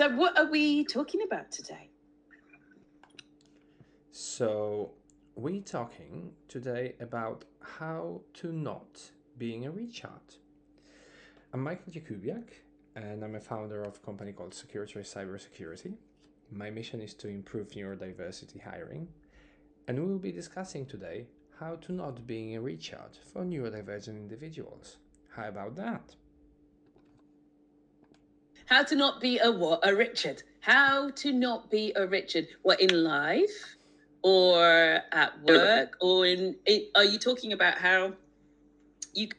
So, what are we talking about today? So, we're talking today about how to not being a Richard. I'm Michael Jakubiak, and I'm a founder of a company called Securitrace Cybersecurity. My mission is to improve neurodiversity hiring, and we will be discussing today how to not being a Richard for neurodivergent individuals. How about that? How to not be a what? A Richard. How to not be a Richard? What in life, or at work, or in? It, are you talking about how you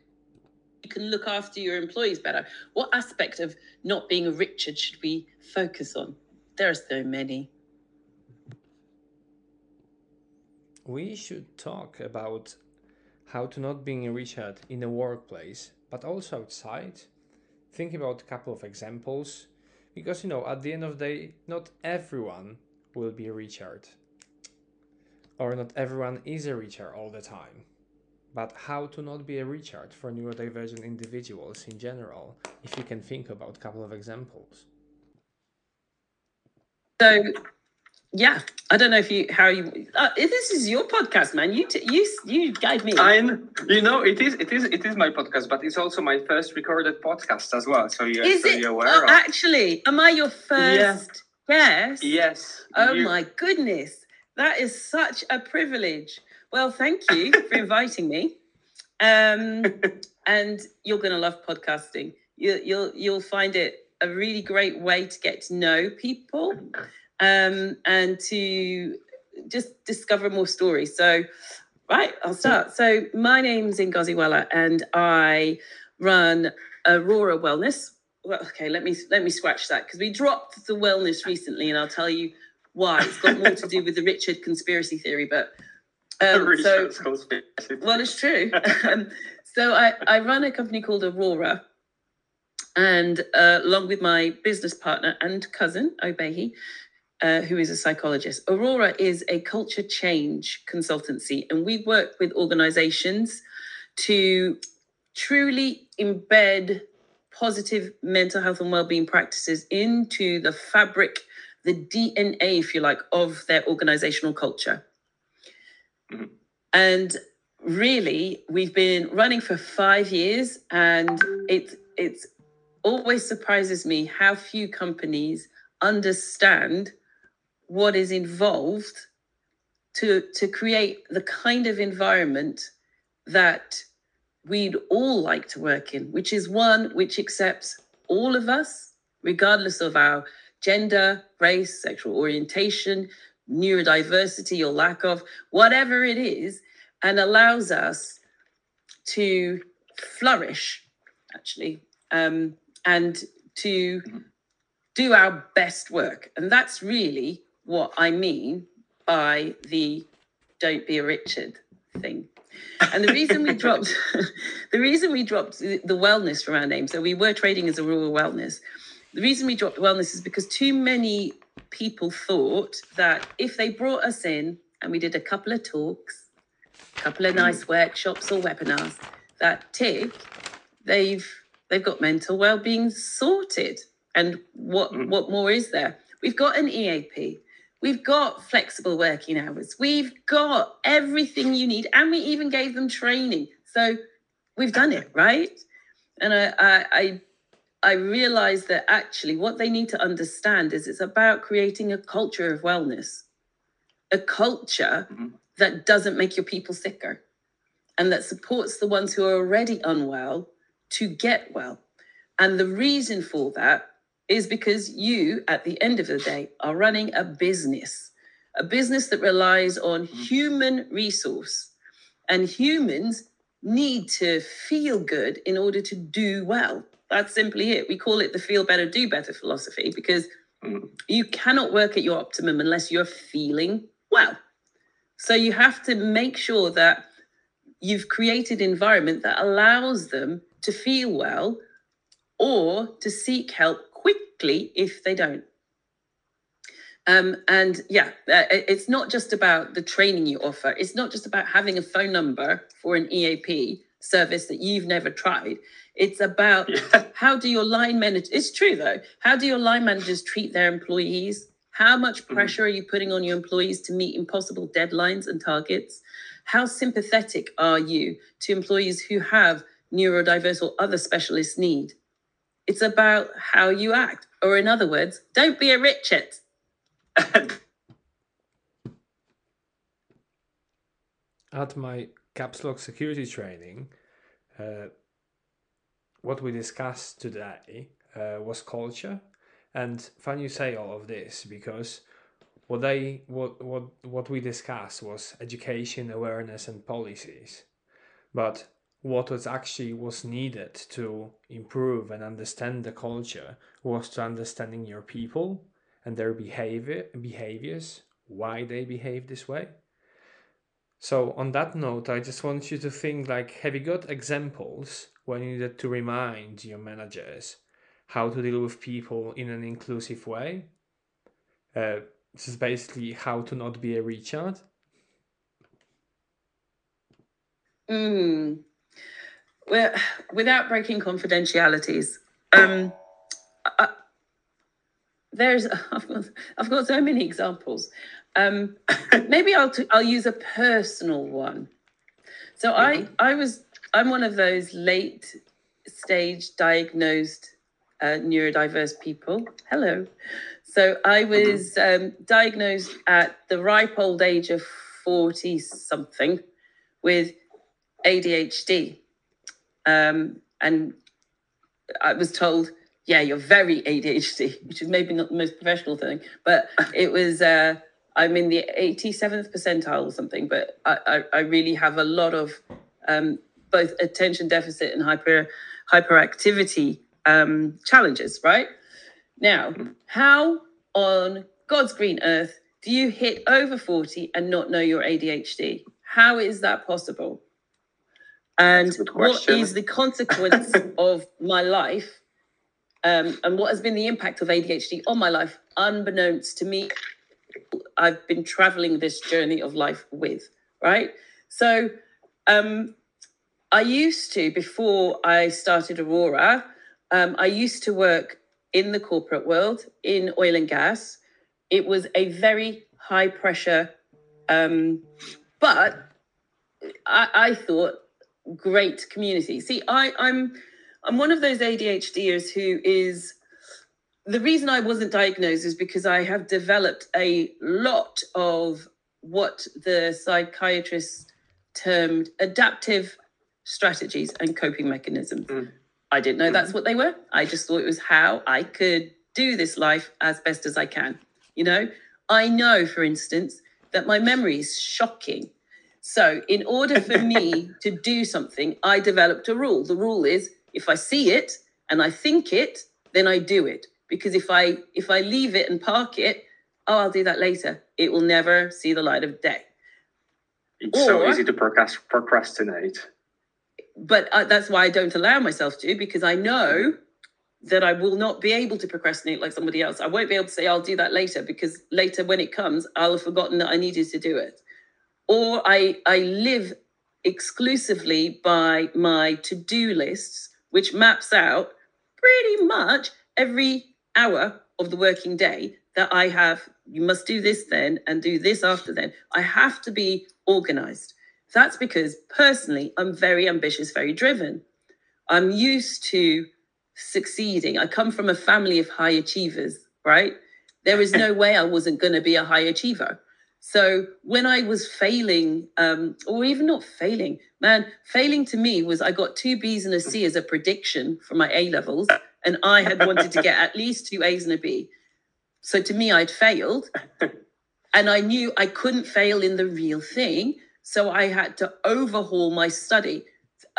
you can look after your employees better? What aspect of not being a Richard should we focus on? There are so many. We should talk about how to not being a Richard in the workplace, but also outside. Think about a couple of examples, because you know, at the end of the day, not everyone will be a Richard, or not everyone is a Richard all the time. But how to not be a Richard for neurodivergent individuals in general, if you can think about a couple of examples. So, yeah, I don't know if you how you. Uh, this is your podcast, man. You t- you you guide me. I'm, you know, it is, it is, it is my podcast, but it's also my first recorded podcast as well. So you're, is so it? you're Oh, aware of. actually, am I your first guest? Yes. Oh you- my goodness, that is such a privilege. Well, thank you for inviting me. Um, and you're going to love podcasting. You, you'll you'll find it a really great way to get to know people um, and to just discover more stories. So, right, I'll start. So, my name's Ngozi Weller, and I run Aurora Wellness. Well, okay, let me let me scratch that because we dropped the wellness recently, and I'll tell you why. It's got more to do with the Richard conspiracy theory, but um, so sure it's conspiracy. well, it's true. um, so I, I run a company called Aurora, and uh, along with my business partner and cousin Obehi, uh, who is a psychologist. Aurora is a culture change consultancy, and we work with organizations to truly embed positive mental health and well-being practices into the fabric, the DNA, if you like, of their organizational culture. Mhm. And really, we've been running for five years, and it it's always surprises me how few companies understand what is involved to to create the kind of environment that we'd all like to work in, which is one which accepts all of us, regardless of our gender, race, sexual orientation, neurodiversity or lack of, whatever it is, and allows us to flourish, actually, um, and to do our best work. And that's really what I mean by the don't be a Richard thing. And the reason we dropped the reason we dropped the the wellness from our name, so we were trading as Aurora Wellness. The reason we dropped wellness is because too many people thought that if they brought us in and we did a couple of talks, a couple of nice workshops or webinars, that tick, they've they've got mental well-being sorted. And what Mm. what more is there? We've got an EAP. We've got flexible working hours. We've got everything you need, and we even gave them training. So we've done it, right? And I I I, I realized that actually what they need to understand is it's about creating a culture of wellness, a culture Mhm. that doesn't make your people sicker, and that supports the ones who are already unwell to get well. And the reason for that is because you, at the end of the day, are running a business, a business that relies on human resource. And humans need to feel good in order to do well. That's simply it. We call it the feel better, do better philosophy because Mm. you cannot work at your optimum unless you're feeling well. So you have to make sure that you've created environment that allows them to feel well or to seek help quickly if they don't. Um, and yeah, uh, it's not just about the training you offer. It's not just about having a phone number for an EAP service that you've never tried. It's about how do your line managers, it's true though, how do your line managers treat their employees? How much mm-hmm. pressure mm-hmm. are you putting on your employees to meet impossible deadlines and targets? How sympathetic are you to employees who have neurodiverse or other specialist need? It's about how you act. Or in other words, don't be a Richard. At my caps lock security training, uh, what we discussed today uh, was culture. And fun you say all of this because what they what what what we discussed was education, awareness, and policies. But what was actually was needed to improve and understand the culture was to understanding your people and their behavior behaviors, why they behave this way. So on that note, I just want you to think like, have you got examples when you needed to remind your managers how to deal with people in an inclusive way? Uh, this is basically how to not be a Richard. Mm. Well, without breaking confidentialities, um, I, there's I've got I've got so many examples. Um, maybe I'll t- I'll use a personal one. So mm-hmm. I I was I'm one of those late stage diagnosed uh, neurodiverse people. Hello. So I mm-hmm. was um, diagnosed at the ripe old age of 40 something with ADHD. Um, and I was told, yeah, you're very ADHD, which is maybe not the most professional thing, but it was, uh, I'm in the 87th percentile or something, but I, I, I really have a lot of um, both attention deficit and hyper hyperactivity um, challenges, right? Now, how on God's green earth do you hit over 40 and not know your ADHD? How is that possible? And what is the consequence of my life um, and what has been the impact of ADHD on my life, unbeknownst to me? I've been traveling this journey of life with, right? So, um, I used to, before I started Aurora, um, I used to work in the corporate world in oil and gas. It was a very high pressure, um, but I, I, thought great community. See, I, I'm I'm one of those ADHDers who is the reason I wasn't diagnosed is because I have developed a lot of what the psychiatrists termed adaptive strategies and coping mechanisms. Mm. I didn't know that's mm-hmm. what they were. I just thought it was how I could do this life as best as I can. You know, I know, for instance, that my memory is shocking. So, in order for me to do something, I developed a rule. The rule is if I see it and I think it, then I do it. Because if I if I leave it and park it, oh, I'll do that later. It will never see the light of day. It's or, so easy to procrastinate but uh, that's why I don't allow myself to because I know that I will not be able to procrastinate like somebody else. I won't be able to say I'll do that later because later when it comes, I'll have forgotten that I needed to do it. Or I I live exclusively by my to-do lists, which maps out pretty much every hour of the working day that I have. You must do this then and do this after then. I have to be organized. That's because personally, I'm very ambitious, very driven. I'm used to succeeding. I come from a family of high achievers, right? There is no way I wasn't going to be a high achiever. So when I was failing, um, or even not failing, man, failing to me was I got two B's and a C as a prediction for my A levels, and I had wanted to get at least two A's and a B. So to me, I'd failed, and I knew I couldn't fail in the real thing. So I had to overhaul my study.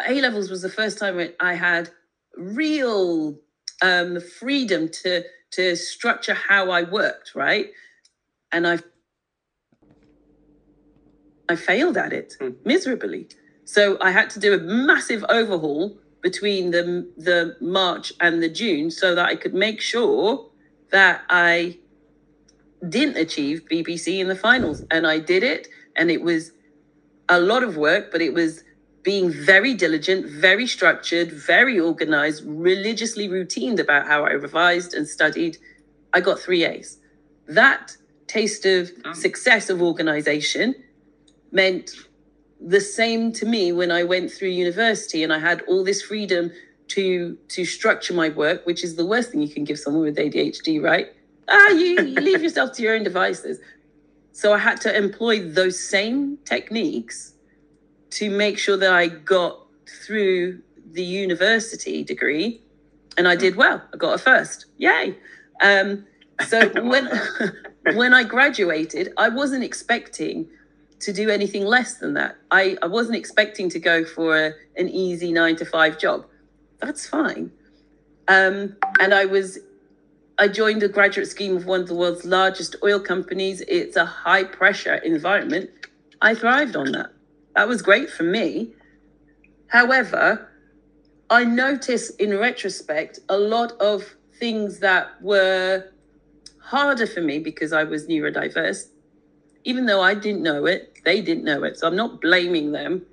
A levels was the first time I had real um, freedom to to structure how I worked, right? And I I failed at it mm. miserably. So I had to do a massive overhaul between the the March and the June so that I could make sure that I didn't achieve BBC in the finals. And I did it, and it was a lot of work, but it was being very diligent, very structured, very organized, religiously routined about how I revised and studied. I got three A's. That taste of Oh. success of organization meant the same to me when I went through university and I had all this freedom to to structure my work, which is the worst thing you can give someone with ADHD, right? Ah, you, you leave yourself to your own devices. So I had to employ those same techniques to make sure that I got through the university degree, and I did well. I got a first. Yay! Um, so when when I graduated, I wasn't expecting to do anything less than that. I, I wasn't expecting to go for a, an easy nine to five job. That's fine. Um, and I was I joined a graduate scheme of one of the world's largest oil companies. It's a high pressure environment. I thrived on that. That was great for me. However, I notice in retrospect a lot of things that were harder for me because I was neurodiverse. Even though I didn't know it, they didn't know it. So I'm not blaming them.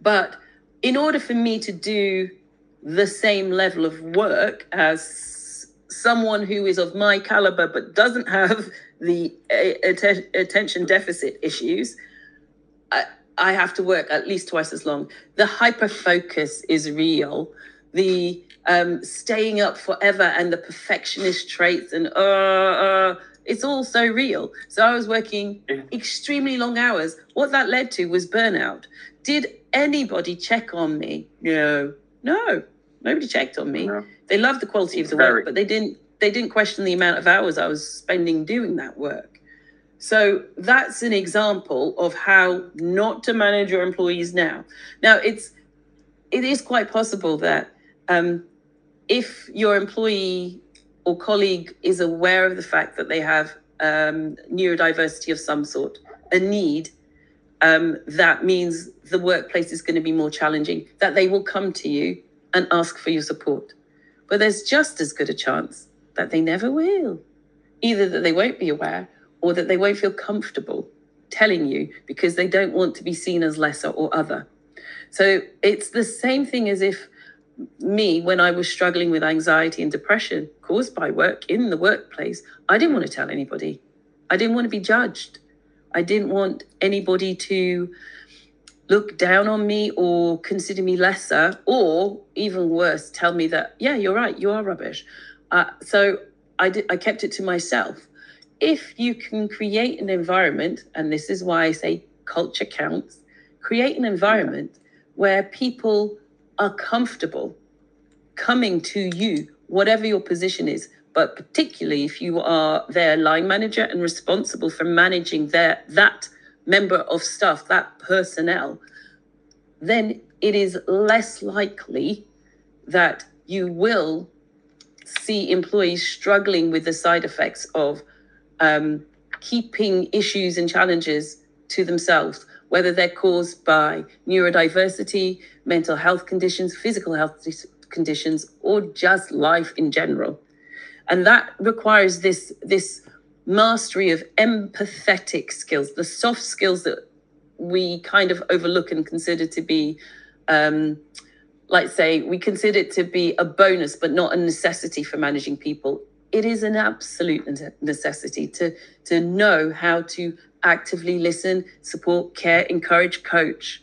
But in order for me to do the same level of work as someone who is of my caliber but doesn't have the uh, attention deficit issues, I, I have to work at least twice as long. The hyper focus is real. The um, staying up forever and the perfectionist traits and uh, uh, it's all so real. So I was working extremely long hours. What that led to was burnout. Did anybody check on me? No, no, nobody checked on me. No. They loved the quality of the Very. work, but they didn't. They didn't question the amount of hours I was spending doing that work. So that's an example of how not to manage your employees now. Now it's it is quite possible that um, if your employee or colleague is aware of the fact that they have um, neurodiversity of some sort, a need, um, that means the workplace is going to be more challenging, that they will come to you and ask for your support. But there's just as good a chance that they never will. Either that they won't be aware or that they won't feel comfortable telling you because they don't want to be seen as lesser or other. So it's the same thing as if me, when I was struggling with anxiety and depression caused by work in the workplace, I didn't want to tell anybody. I didn't want to be judged. I didn't want anybody to look down on me or consider me lesser, or even worse, tell me that, yeah, you're right, you are rubbish. Uh, so I, did, I kept it to myself. If you can create an environment, and this is why I say culture counts, create an environment where people are comfortable coming to you, whatever your position is, but particularly if you are their line manager and responsible for managing their that member of staff, that personnel, then it is less likely that you will see employees struggling with the side effects of um, keeping issues and challenges to themselves, whether they're caused by neurodiversity, mental health conditions, physical health conditions, or just life in general. And that requires this, this mastery of empathetic skills, the soft skills that we kind of overlook and consider to be, um, like say, we consider it to be a bonus, but not a necessity for managing people. It is an absolute necessity to, to know how to actively listen, support, care, encourage, coach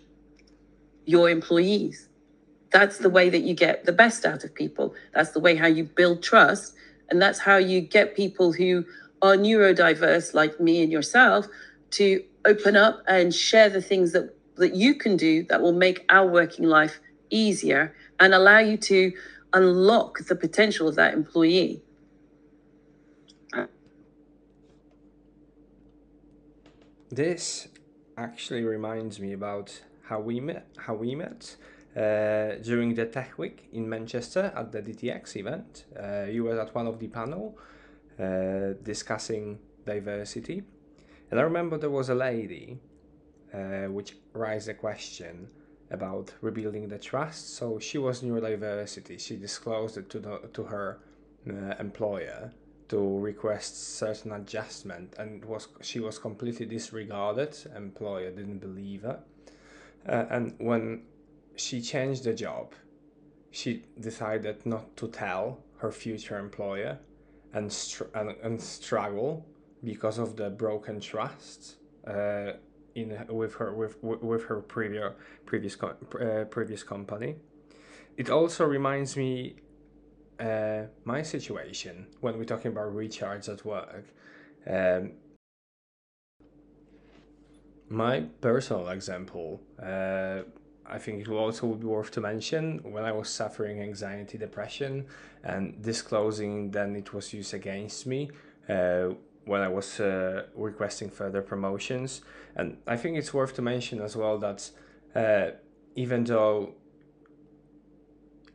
your employees. That's the way that you get the best out of people. That's the way how you build trust. And that's how you get people who are neurodiverse, like me and yourself, to open up and share the things that, that you can do that will make our working life easier and allow you to unlock the potential of that employee. This actually reminds me about how we met. How we met uh, during the Tech Week in Manchester at the DTX event. Uh, you were at one of the panel uh, discussing diversity, and I remember there was a lady uh, which raised a question about rebuilding the trust. So she was neurodiversity. She disclosed it to the, to her uh, employer to request certain adjustment, and was she was completely disregarded. Employer didn't believe her, uh, and when she changed the job, she decided not to tell her future employer, and str- and, and struggle because of the broken trust. Uh, in with her with with her previous previous uh, previous company. It also reminds me uh, my situation when we're talking about recharge at work. Um, my personal example, uh, I think it will also be worth to mention when I was suffering anxiety, depression, and disclosing then it was used against me. Uh, when I was uh, requesting further promotions. And I think it's worth to mention as well that uh, even though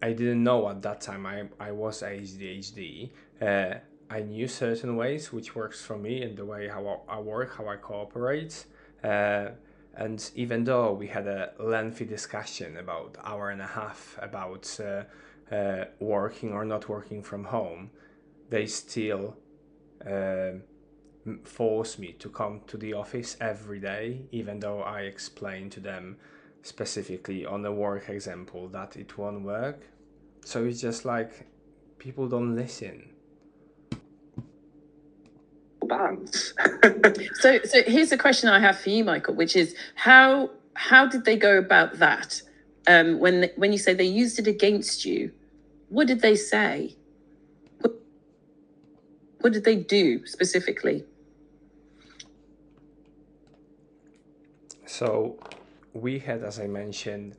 I didn't know at that time I, I was ADHD, uh, I knew certain ways which works for me and the way how I work, how I cooperate. Uh, and even though we had a lengthy discussion about hour and a half about uh, uh, working or not working from home, they still uh, force me to come to the office every day, even though I explain to them specifically on a work example that it won't work. So it's just like people don't listen. Bands. so, so here's a question I have for you, Michael, which is how how did they go about that? Um, when when you say they used it against you, what did they say? What, what did they do specifically? So we had, as I mentioned,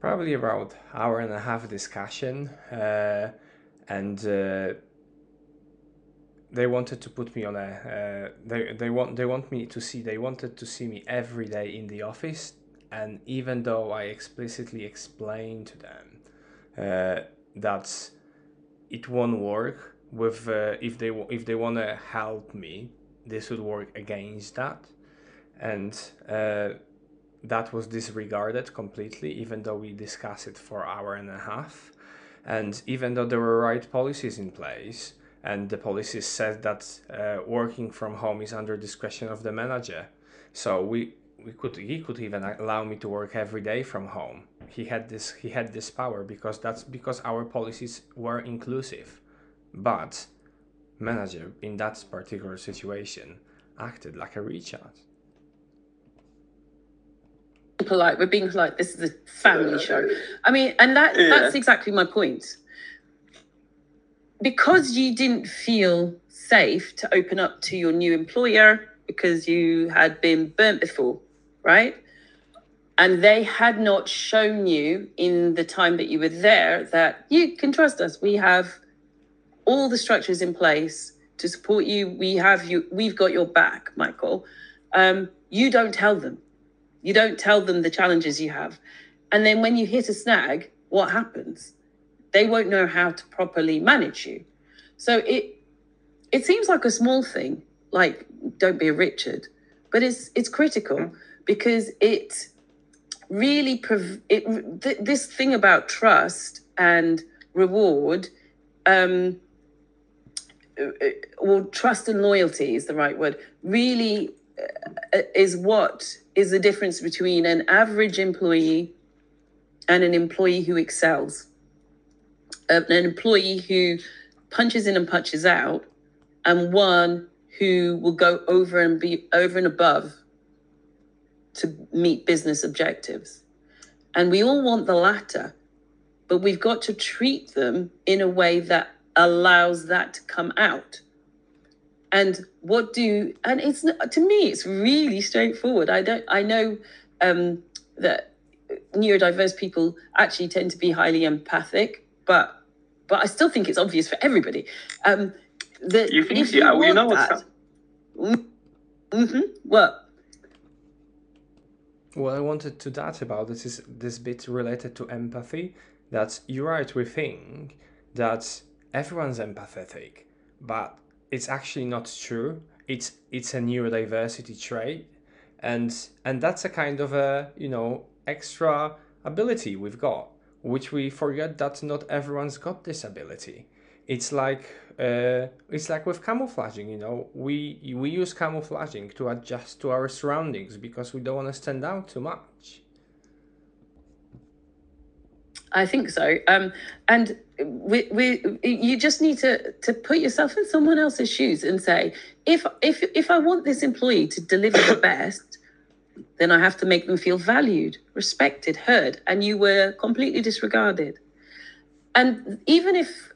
probably about hour and a half discussion, uh, and uh, they wanted to put me on a. Uh, they they want they want me to see. They wanted to see me every day in the office, and even though I explicitly explained to them uh, that it won't work with uh, if they if they want to help me, this would work against that and uh, that was disregarded completely even though we discussed it for hour and a half. And even though there were right policies in place and the policies said that uh, working from home is under discretion of the manager. So we we could he could even allow me to work every day from home. He had this he had this power because that's because our policies were inclusive. But manager in that particular situation acted like a Richard polite. We're being polite. This is a family show. I mean, and that Yeah. that's exactly my point. Because you didn't feel safe to open up to your new employer because you had been burnt before, right? And they had not shown you in the time that you were there that you can trust us. We have all the structures in place to support you. We have you. We've got your back, Michael. Um, you don't tell them. You don't tell them the challenges you have. And then when you hit a snag, what happens? They won't know how to properly manage you. So it it seems like a small thing, like don't be a Richard, but it's it's critical because it really prov- it th- this thing about trust and reward um or trust and loyalty is the right word really uh, is what is the difference between an average employee and an employee who excels. Uh, an employee who punches in and punches out and one who will go over and be over and above to meet business objectives. And we all want the latter but we've got to treat them in a way that allows that to come out and what do and it's not, to me it's really straightforward. I don't i know um that neurodiverse people actually tend to be highly empathic but but i still think it's obvious for everybody. Um that You think- if yeah, well, you want know what's that, mm-hmm, what? What I wanted to that about this is this bit related to empathy. That you're right, we think that everyone's empathetic, but it's actually not true. It's it's a neurodiversity trait, and and that's a kind of a you know extra ability we've got, which we forget that not everyone's got this ability. It's like uh, it's like with camouflaging, you know. We we use camouflaging to adjust to our surroundings because we don't want to stand out too much. I think so. Um, and we, we, you just need to, to put yourself in someone else's shoes and say, if, if, if I want this employee to deliver the best, then I have to make them feel valued, respected, heard, and you were completely disregarded. And even if,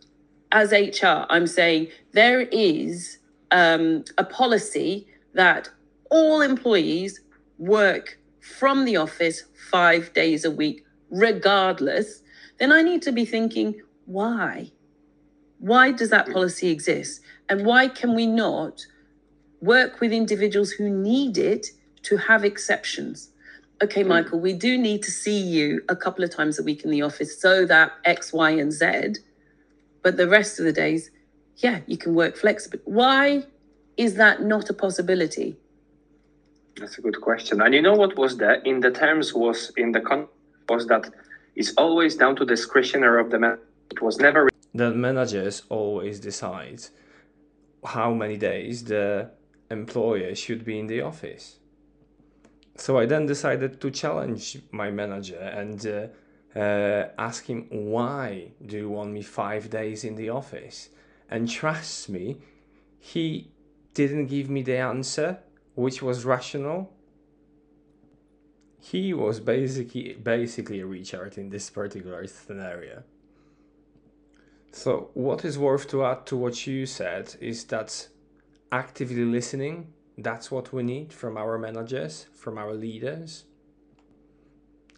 as HR, I'm saying there is um, a policy that all employees work from the office five days a week, regardless then I need to be thinking, why? Why does that policy exist? And why can we not work with individuals who need it to have exceptions? Okay, hmm. Michael, we do need to see you a couple of times a week in the office so that X, Y, and Z. But the rest of the days, yeah, you can work flexibly. Why is that not a possibility? That's a good question. And you know what was there in the terms was in the con was that is always down to the discretionary of the man. It was never. The managers always decide how many days the employer should be in the office. So I then decided to challenge my manager and uh, uh, ask him, why do you want me five days in the office? And trust me, he didn't give me the answer, which was rational he was basically basically a Richard in this particular scenario. So what is worth to add to what you said is that actively listening, that's what we need from our managers, from our leaders.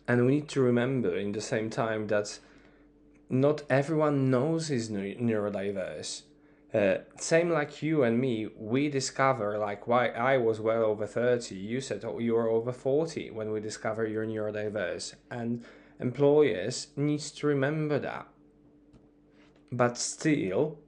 And we need to remember in the same time that not everyone knows is neurodiverse uh, same like you and me, we discover like why I was well over 30. You said oh, you were over 40 when we discover you're neurodiverse. And employers needs to remember that. But still,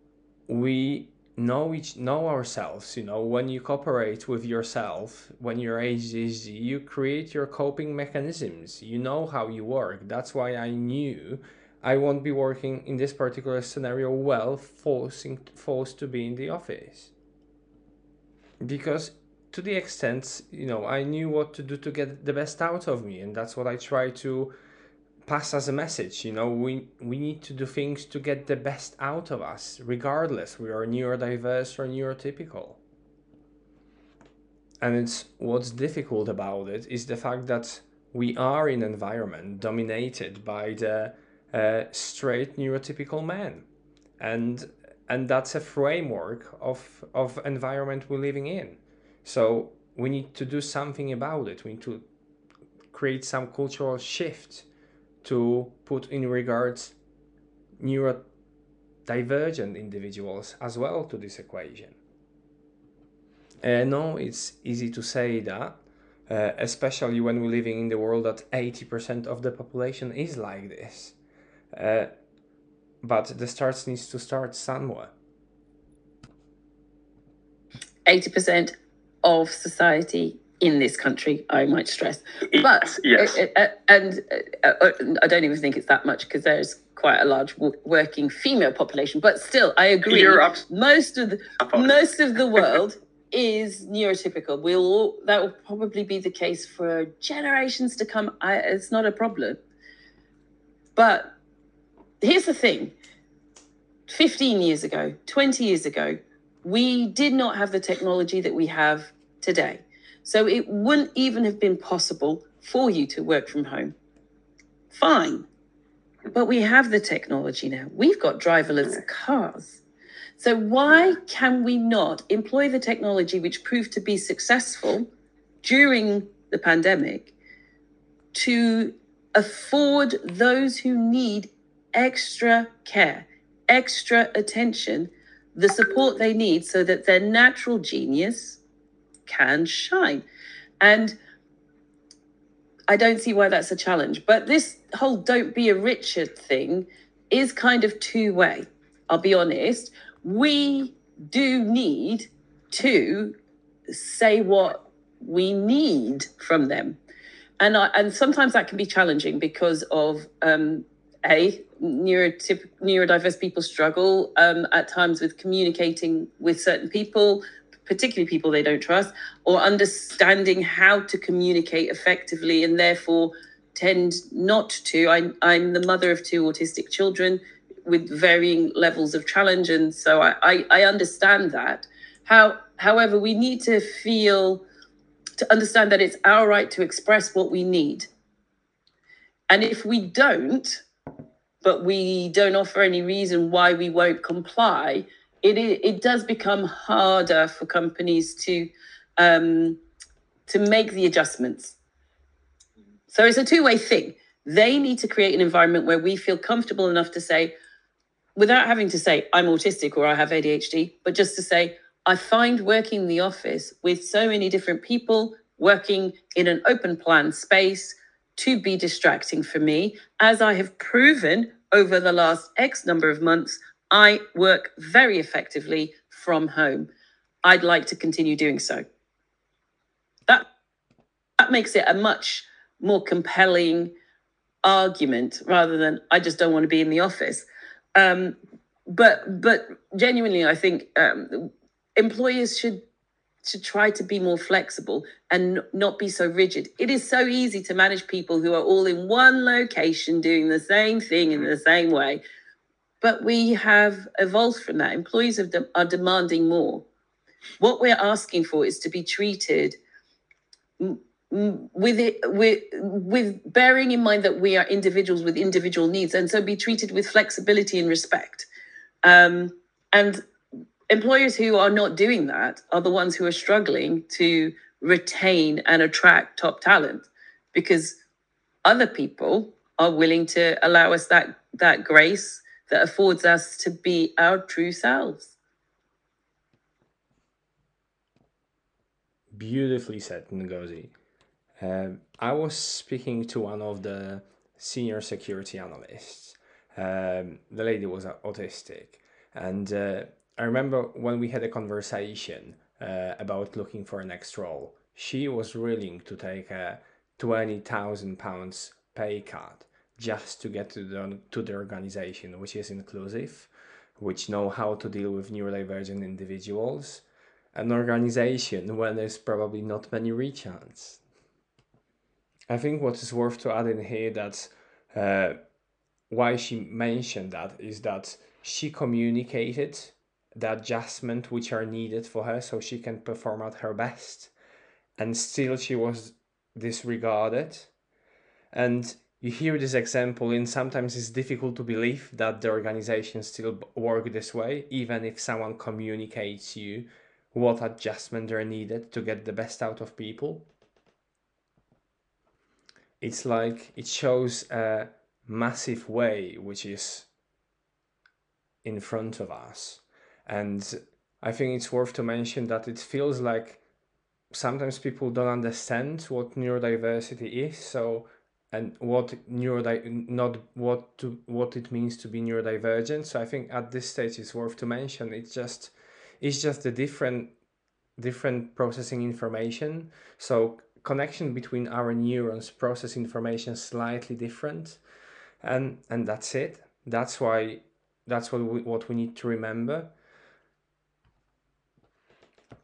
we know each know ourselves you know. When you cooperate with yourself when you're ADHD you create your coping mechanisms. You know how you work. That's why I knew I won't be working in this particular scenario well, forcing forced to be in the office. Because to the extent, you know, I knew what to do to get the best out of me, and that's what I try to pass as a message. You know, we we need to do things to get the best out of us, regardless we are neurodiverse or neurotypical. And it's what's difficult about it is the fact that we are in an environment dominated by the uh, straight neurotypical man and and that's a framework of of environment we're living in so we need to do something about it we need to create some cultural shift to put in regards neurodivergent individuals as well to this equation uh, no it's easy to say that uh, especially when we're living in the world that 80% of the population is like this uh, but the start needs to start somewhere. 80% of society in this country, I might stress. But, yes. Uh, uh, and uh, uh, I don't even think it's that much because there's quite a large working female population. But still, I agree. Europe. most of the, most of the world is neurotypical. We'll all, that will probably be the case for generations to come. I, it's not a problem. But here's the thing 15 years ago, 20 years ago, we did not have the technology that we have today. So it wouldn't even have been possible for you to work from home. Fine. But we have the technology now. We've got driverless cars. So why can we not employ the technology which proved to be successful during the pandemic to afford those who need extra care, extra attention, the support they need so that their natural genius can shine. And I don't see why that's a challenge. But this whole don't be a Richard thing is kind of two way. I'll be honest. We do need to say what we need from them. and I, and sometimes that can be challenging because of um, a neurotyp- neurodiverse people struggle um, at times with communicating with certain people particularly people they don't trust or understanding how to communicate effectively and therefore tend not to. I, i'm the mother of two autistic children with varying levels of challenge and so i, I, I understand that. How however we need to feel to understand that it's our right to express what we need. And if we don't but we don't offer any reason why we won't comply, it it does become harder for companies to um, to make the adjustments. So it's a two way thing. They need to create an environment where we feel comfortable enough to say, without having to say I'm autistic or I have ADHD, but just to say I find working in the office with so many different people working in an open plan space to be distracting for me, as I have proven over the last X number of months. I work very effectively from home. I'd like to continue doing so. That, that makes it a much more compelling argument rather than I just don't want to be in the office. Um, but but genuinely, I think um, employers should to try to be more flexible and not be so rigid. It is so easy to manage people who are all in one location doing the same thing in the same way. But we have evolved from that. Employees de- are demanding more. What we're asking for is to be treated with it with with bearing in mind that we are individuals with individual needs and so be treated with flexibility and respect um, and employers who are not doing that are the ones who are struggling to retain and attract top talent because other people are willing to allow us that that grace that affords us to be our true selves. Beautifully said ngozi. Um, i was speaking to one of the senior security analysts. Um, the lady was autistic. And uh, I remember when we had a conversation uh, about looking for a next role, she was willing to take a twenty thousand pounds pay cut just to get to the to the organization, which is inclusive, which know how to deal with neurodivergent individuals, an organization where there's probably not many Richards. I think what is worth to add in here that uh, why she mentioned that is that she communicated the adjustment which are needed for her so she can perform at her best. And still she was disregarded. And you hear this example and sometimes it's difficult to believe that the organization still work this way even if someone communicates you what adjustment are needed to get the best out of people it's like it shows a massive way which is in front of us and I think it's worth to mention that it feels like sometimes people don't understand what neurodiversity is. So and what neurodi not what to what it means to be neurodivergent. So I think at this stage it's worth to mention it's just it's just a different different processing information. So connection between our neurons process information slightly different and and that's it that's why that's what we, what we need to remember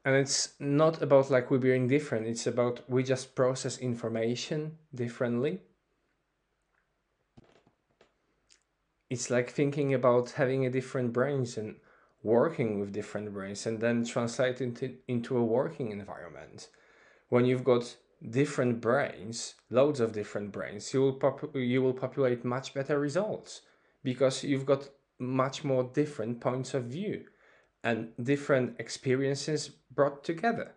and it's not about like we being different it's about we just process information differently it's like thinking about having a different brains and working with different brains and then translate it into a working environment when you've got different brains loads of different brains you will pop- you will populate much better results because you've got much more different points of view and different experiences brought together.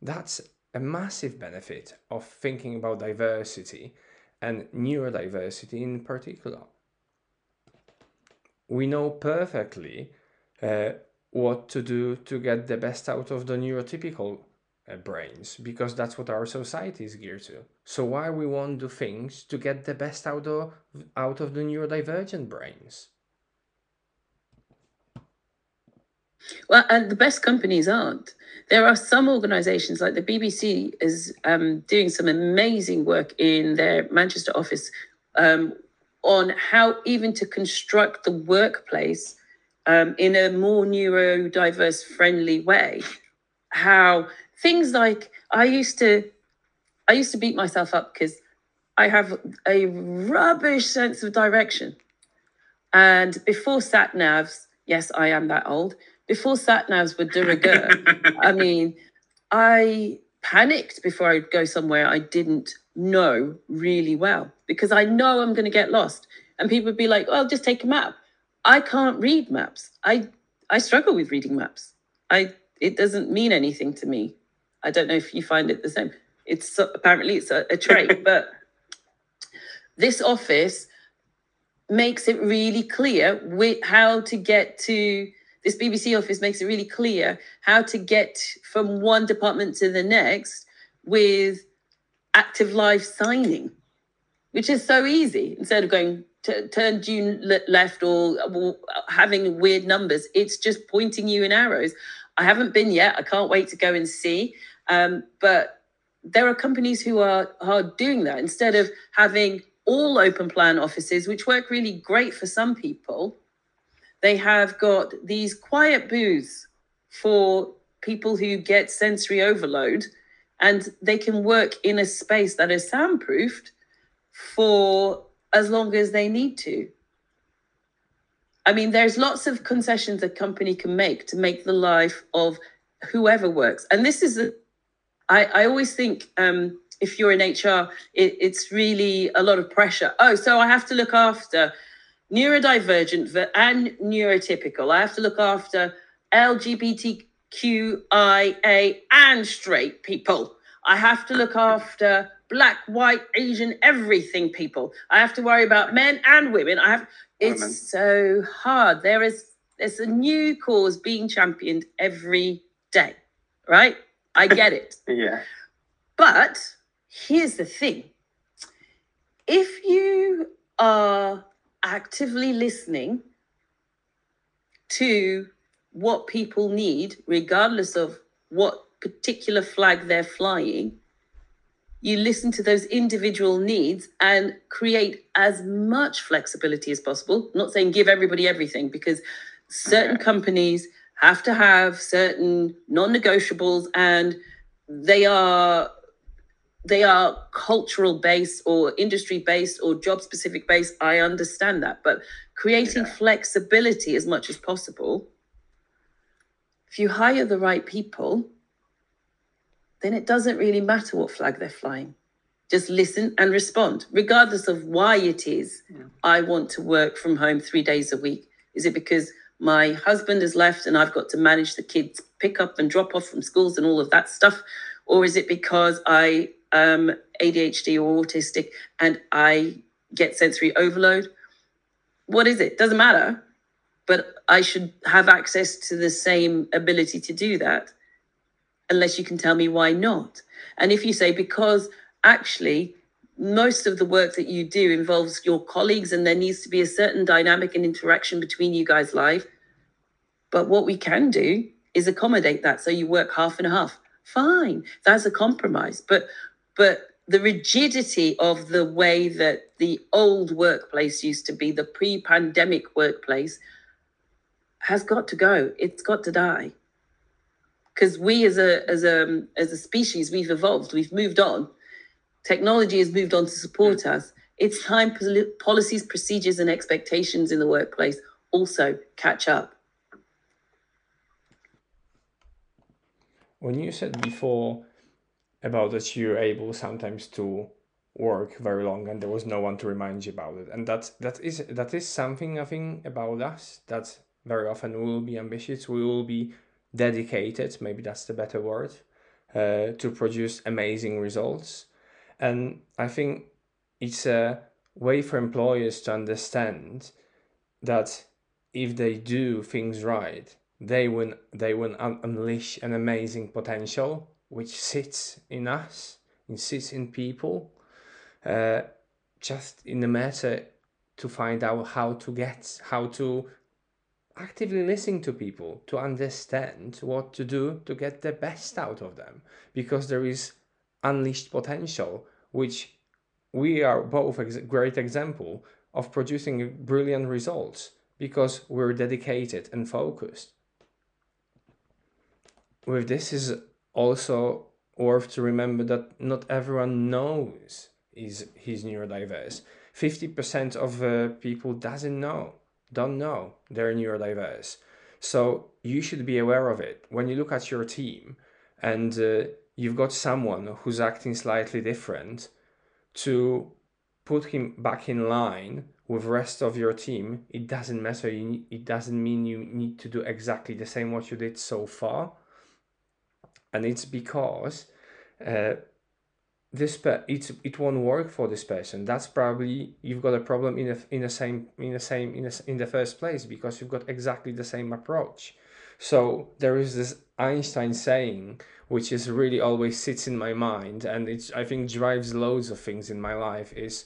That's a massive benefit of thinking about diversity and neurodiversity in particular. We know perfectly uh, what to do to get the best out of the neurotypical uh, brains because that's what our society is geared to. So why we won't do things to get the best out of out of the neurodivergent brains? Well, and the best companies aren't. There are some organisations like the BBC is um, doing some amazing work in their Manchester office um, on how even to construct the workplace um, in a more neurodiverse friendly way. How things like I used to, I used to beat myself up because I have a rubbish sense of direction. And before sat navs, yes, I am that old. Before sat navs were de rigueur, I mean, I panicked before I'd go somewhere I didn't know really well because I know I'm going to get lost. And people would be like, "Well, just take a map." I can't read maps. I I struggle with reading maps. I it doesn't mean anything to me. I don't know if you find it the same. It's apparently it's a, a trait, but this office makes it really clear with how to get to this BBC office makes it really clear how to get from one department to the next with active live signing, which is so easy. Instead of going to turn due left or, or having weird numbers, it's just pointing you in arrows. I haven't been yet. I can't wait to go and see. Um, but there are companies who are, are doing that instead of having all open plan offices, which work really great for some people. They have got these quiet booths for people who get sensory overload and they can work in a space that is soundproofed for as long as they need to. I mean, there's lots of concessions a company can make to make the life of whoever works. And this is, a, I, I always think um, if you're in HR, it, it's really a lot of pressure. Oh, so I have to look after neurodivergent and neurotypical. I have to look after LGBTQIA and straight people. I have to look after black, white, Asian, everything people. I have to worry about men and women. I have it's so hard. There is there's a new cause being championed every day, right? I get it. yeah. But here's the thing. If you are actively listening to what people need, regardless of what particular flag they're flying, you listen to those individual needs and create as much flexibility as possible. I'm not saying give everybody everything because certain okay. companies have to have certain non-negotiables and they are they are cultural based or industry based or job specific based i understand that but creating yeah. flexibility as much as possible if you hire the right people then it doesn't really matter what flag they're flying. Just listen and respond, regardless of why it is yeah. I want to work from home three days a week. Is it because my husband has left and I've got to manage the kids pick up and drop off from schools and all of that stuff? Or is it because I Um, am ADHD or autistic and I get sensory overload? What is it? Doesn't matter. But I should have access to the same ability to do that unless you can tell me why not. And if you say, because actually, most of the work that you do involves your colleagues and there needs to be a certain dynamic and interaction between you guys live. But what we can do is accommodate that. So you work half and half. Fine. That's a compromise. But but the rigidity of the way that the old workplace used to be, the pre-pandemic workplace, has got to go. It's got to die. Because we as a as a as a species we've evolved we've moved on. Technology has moved on to support mm. us. It's time policies procedures and expectations in the workplace also catch up. When you said before about that you're able sometimes to work very long and there was no one to remind you about it and that that is that is something i think about us that very often we will be ambitious we will be dedicated, maybe that's the better word, uh, to produce amazing results. And I think it's a way for employers to understand that if they do things right, they will they will un- unleash an amazing potential which sits in us, it sits in people, uh, just in the matter to find out how to get how to actively listen to people to understand what to do to get the best out of them. Because there is unleashed potential which we are both a great example of producing brilliant results because we're dedicated and focused. With this is also worth to remember that not everyone knows is he's neurodiverse. 50% of uh, people doesn't know don't know they're neurodiverse. So you should be aware of it. When you look at your team and uh, you've got someone who's acting slightly different to put him back in line with rest of your team it doesn't matter. You, it doesn't mean you need to do exactly the same what you did so far and it's because uh, this pe- it it won't work for this person. That's probably you've got a problem in a, in the same in the same in, a, in the first place because you've got exactly the same approach. So there is this einstein saying which is really always sits in my mind and it's i think drives loads of things in my life is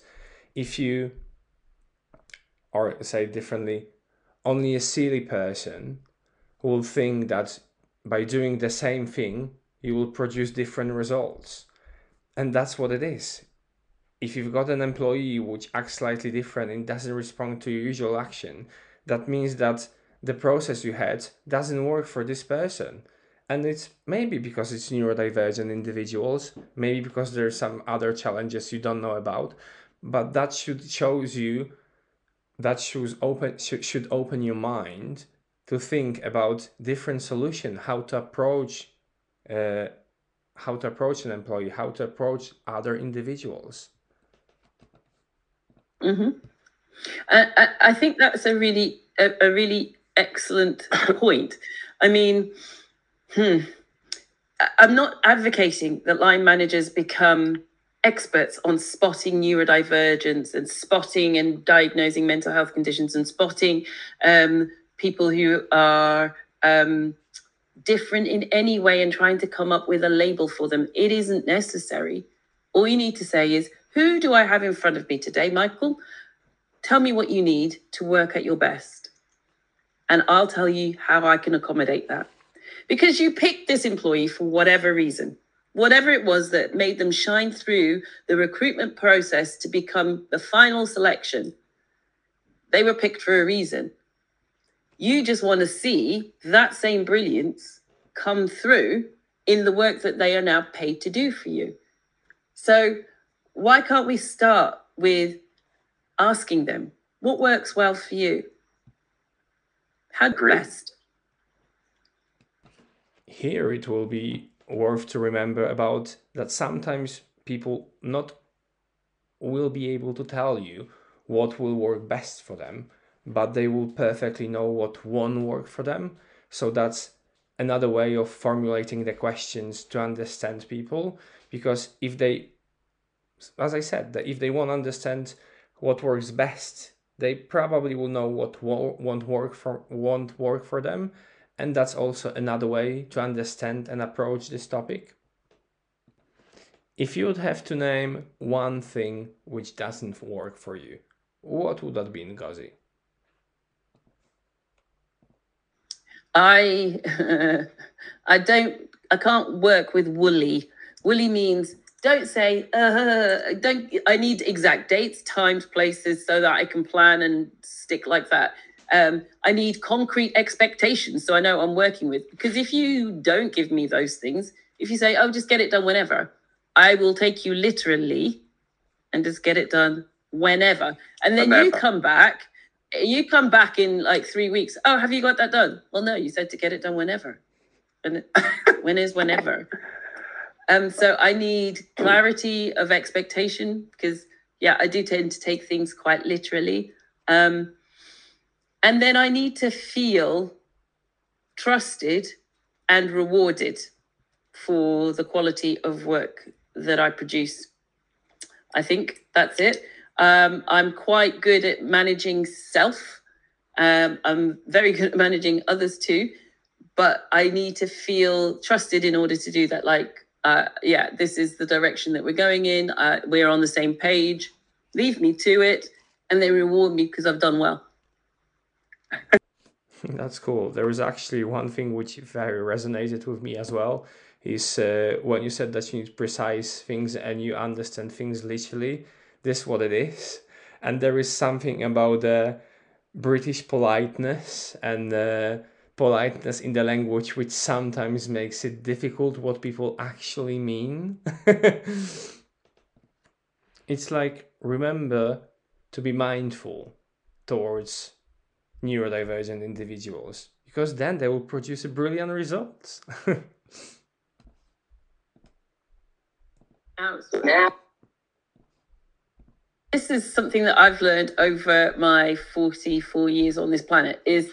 if you or say differently only a silly person will think that by doing the same thing you will produce different results and that's what it is. If you've got an employee which acts slightly different and doesn't respond to your usual action, that means that the process you had doesn't work for this person. And it's maybe because it's neurodivergent individuals, maybe because there's some other challenges you don't know about, but that should shows you that should open should, should open your mind to think about different solution, how to approach uh, how to approach an employee, how to approach other individuals. Mm-hmm. I, I think that's a really a, a really excellent point. I mean, hmm, I'm not advocating that line managers become experts on spotting neurodivergence and spotting and diagnosing mental health conditions and spotting um, people who are um, different in any way and trying to come up with a label for them. It isn't necessary. All you need to say is, Who do I have in front of me today, Michael? Tell me what you need to work at your best. And I'll tell you how I can accommodate that. Because you picked this employee for whatever reason, whatever it was that made them shine through the recruitment process to become the final selection. They were picked for a reason. You just want to see that same brilliance come through in the work that they are now paid to do for you. So, why can't we start with asking them what works well for you? How best? Here it will be worth to remember about that sometimes people not will be able to tell you what will work best for them but they will perfectly know what won't work for them. So that's another way of formulating the questions to understand people. Because if they, as I said, that if they won't understand what works best, they probably will know what won't work for won't work for them, and that's also another way to understand and approach this topic. If you would have to name one thing which doesn't work for you, what would that be, Ngozi? I I don't I can't work with woolly. Woolly means don't say uh, don't I need exact dates, times, places so that I can plan and stick like that. Um, I need concrete expectations so I know I'm working with. Because if you don't give me those things, if you say, oh, just get it done whenever, I will take you literally and just get it done whenever. And then whenever. you come back you come back in like three weeks. Oh, have you got that done? Well, no, you said to get it done whenever. And when is whenever? Um, so I need clarity of expectation because yeah, I do tend to take things quite literally. Um, and then I need to feel trusted and rewarded for the quality of work that I produce. I think that's it. Um, I'm quite good at managing self. Um, I'm very good at managing others too, but I need to feel trusted in order to do that. Like, uh, yeah, this is the direction that we're going in. Uh, we're on the same page. Leave me to it, and they reward me because I've done well. That's cool. There was actually one thing which very resonated with me as well. Is uh, when you said that you need precise things and you understand things literally. This what it is, and there is something about the British politeness and politeness in the language which sometimes makes it difficult what people actually mean. it's like remember to be mindful towards neurodivergent individuals because then they will produce a brilliant results. this is something that I've learned over my 44 years on this planet is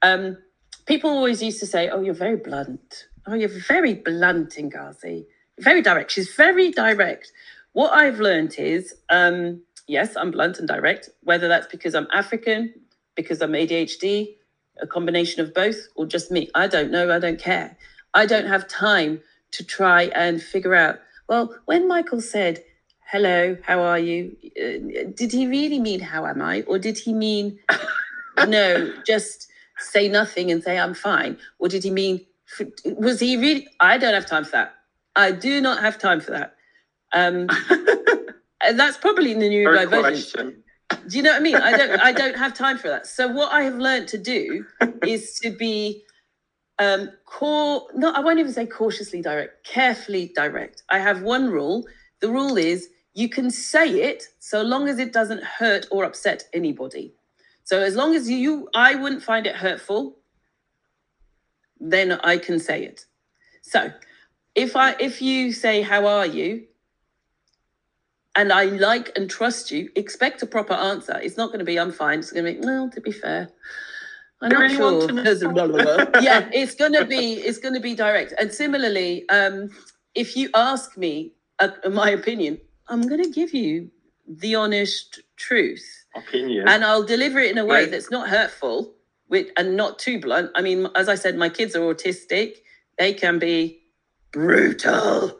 um, people always used to say, Oh, you're very blunt. Oh, you're very blunt, Ngozi. Very direct. She's very direct. What I've learned is, um, yes, I'm blunt and direct, whether that's because I'm African, because I'm ADHD, a combination of both, or just me. I don't know. I don't care. I don't have time to try and figure out. Well, when Michael said, Hello, how are you? Uh, did he really mean, How am I? Or did he mean, No, just say nothing and say, I'm fine? Or did he mean, was he really? I don't have time for that. I do not have time for that. Um, and that's probably in the new diversion do you know what I mean? I don't I don't have time for that. So what I have learned to do is to be um core no, I won't even say cautiously direct, carefully direct. I have one rule. The rule is you can say it so long as it doesn't hurt or upset anybody. So as long as you I wouldn't find it hurtful, then I can say it. So if I if you say how are you and I like and trust you, expect a proper answer. It's not going to be I'm fine. It's going to be well. To be fair, I'm not sure. Yeah, it's going to be it's going to be direct. And similarly, um, if you ask me uh, my opinion, I'm going to give you the honest truth. Opinion. And I'll deliver it in a way right. that's not hurtful with, and not too blunt. I mean, as I said, my kids are autistic. They can be brutal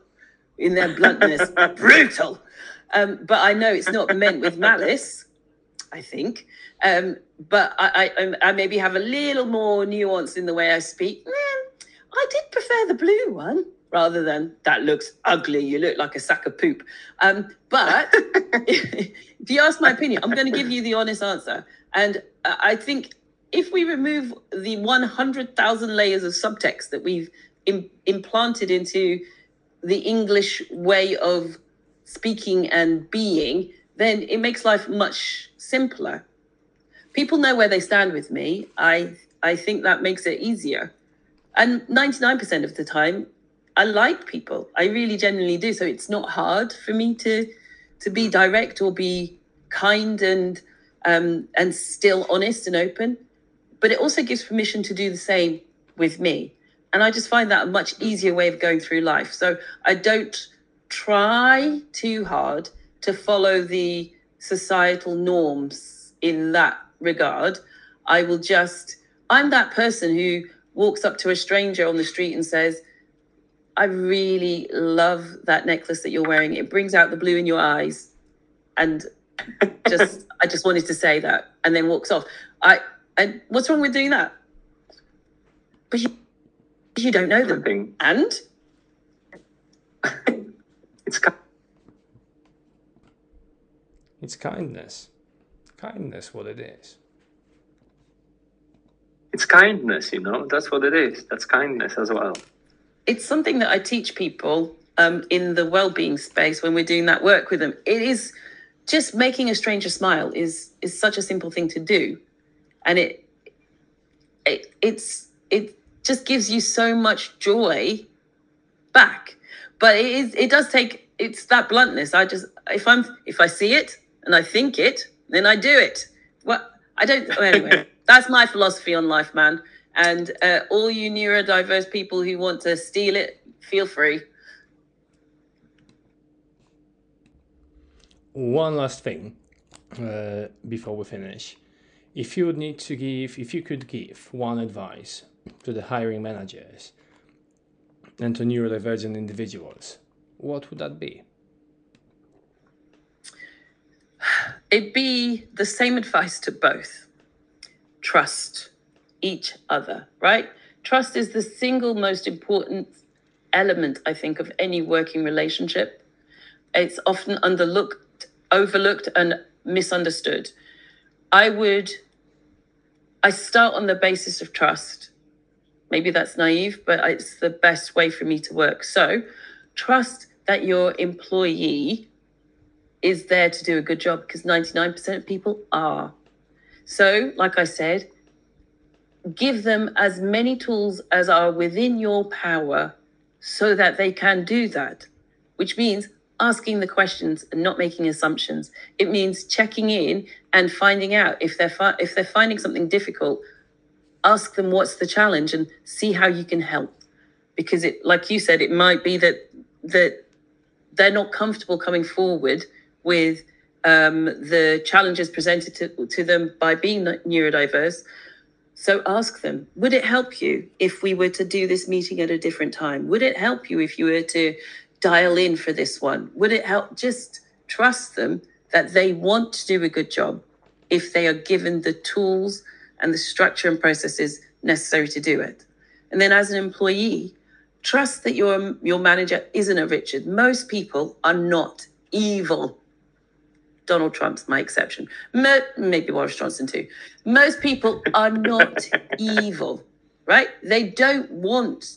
in their bluntness. brutal. Um, but I know it's not meant with malice. I think, um, but I, I, um, I, maybe have a little more nuance in the way I speak. I did prefer the blue one rather than that looks ugly. You look like a sack of poop. Um, but if you ask my opinion, I'm going to give you the honest answer. And I think if we remove the 100,000 layers of subtext that we've Im- implanted into the English way of speaking and being, then it makes life much simpler. People know where they stand with me. I I think that makes it easier. And 99% of the time, I like people. I really genuinely do. So it's not hard for me to to be direct or be kind and um, and still honest and open. But it also gives permission to do the same with me. And I just find that a much easier way of going through life. So I don't try too hard to follow the societal norms in that regard. I will just, I'm that person who walks up to a stranger on the street and says, I really love that necklace that you're wearing. It brings out the blue in your eyes. And just, I just wanted to say that and then walks off. I, and what's wrong with doing that? But you, you don't know them. And it's it's kindness. Kindness, what it is. It's kindness, you know. That's what it is. That's kindness as well. It's something that I teach people um, in the well-being space when we're doing that work with them. It is just making a stranger smile is is such a simple thing to do, and it it it's it just gives you so much joy back. But it is it does take it's that bluntness. I just if i'm if i see it and i think it then i do it. Well i don't anyway that's my philosophy on life man and uh, all you neurodiverse people who want to steal it feel free. One last thing uh, before we finish. If you would need to give if you could give one advice to the hiring managers and to neurodivergent individuals, what would that be? It'd be the same advice to both. Trust, each other, right? Trust is the single most important element, I think, of any working relationship. It's often underlooked, overlooked, and misunderstood. I would, I start on the basis of trust. Maybe that's naive, but it's the best way for me to work. So, trust that your employee is there to do a good job because 99% of people are. So, like I said, give them as many tools as are within your power so that they can do that, which means asking the questions and not making assumptions. It means checking in and finding out if they're fi- if they're finding something difficult, ask them what's the challenge and see how you can help. Because it like you said, it might be that that they're not comfortable coming forward with um, the challenges presented to, to them by being neurodiverse. So ask them, would it help you if we were to do this meeting at a different time? Would it help you if you were to dial in for this one? Would it help? Just trust them that they want to do a good job if they are given the tools and the structure and processes necessary to do it. And then as an employee, trust that your your manager isn't a Richard. Most people are not evil. Donald Trump's my exception. maybe Boris Johnson too. Most people are not evil, right? They don't want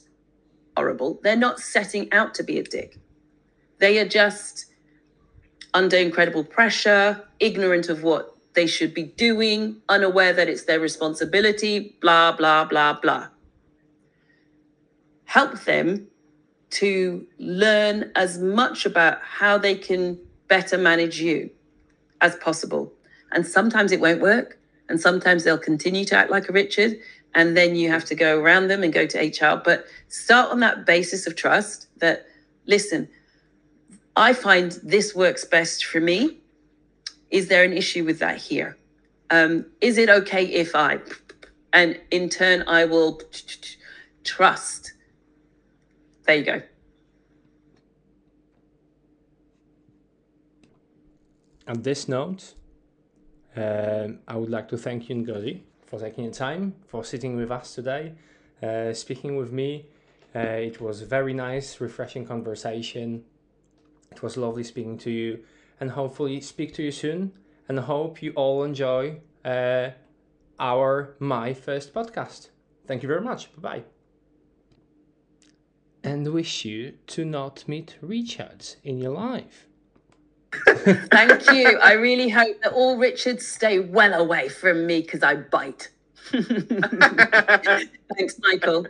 horrible. They're not setting out to be a dick. They are just under incredible pressure, ignorant of what they should be doing, unaware that it's their responsibility, blah, blah, blah, blah. Help them to learn as much about how they can better manage you as possible. And sometimes it won't work. And sometimes they'll continue to act like a Richard and then you have to go around them and go to HR. But start on that basis of trust that, listen, I find this works best for me. Is there an issue with that here? Um, is it okay if I? And in turn, I will trust. There you go. On this note, um, I would like to thank you, Ngozi, for taking the time, for sitting with us today, uh, speaking with me. Uh, it was very nice, refreshing conversation. It was lovely speaking to you, and hopefully speak to you soon. And hope you all enjoy uh, our my first podcast. Thank you very much. Bye bye. And wish you to not meet Richards in your life. Thank you. I really hope that all Richards stay well away from me because I bite. Thanks, Michael.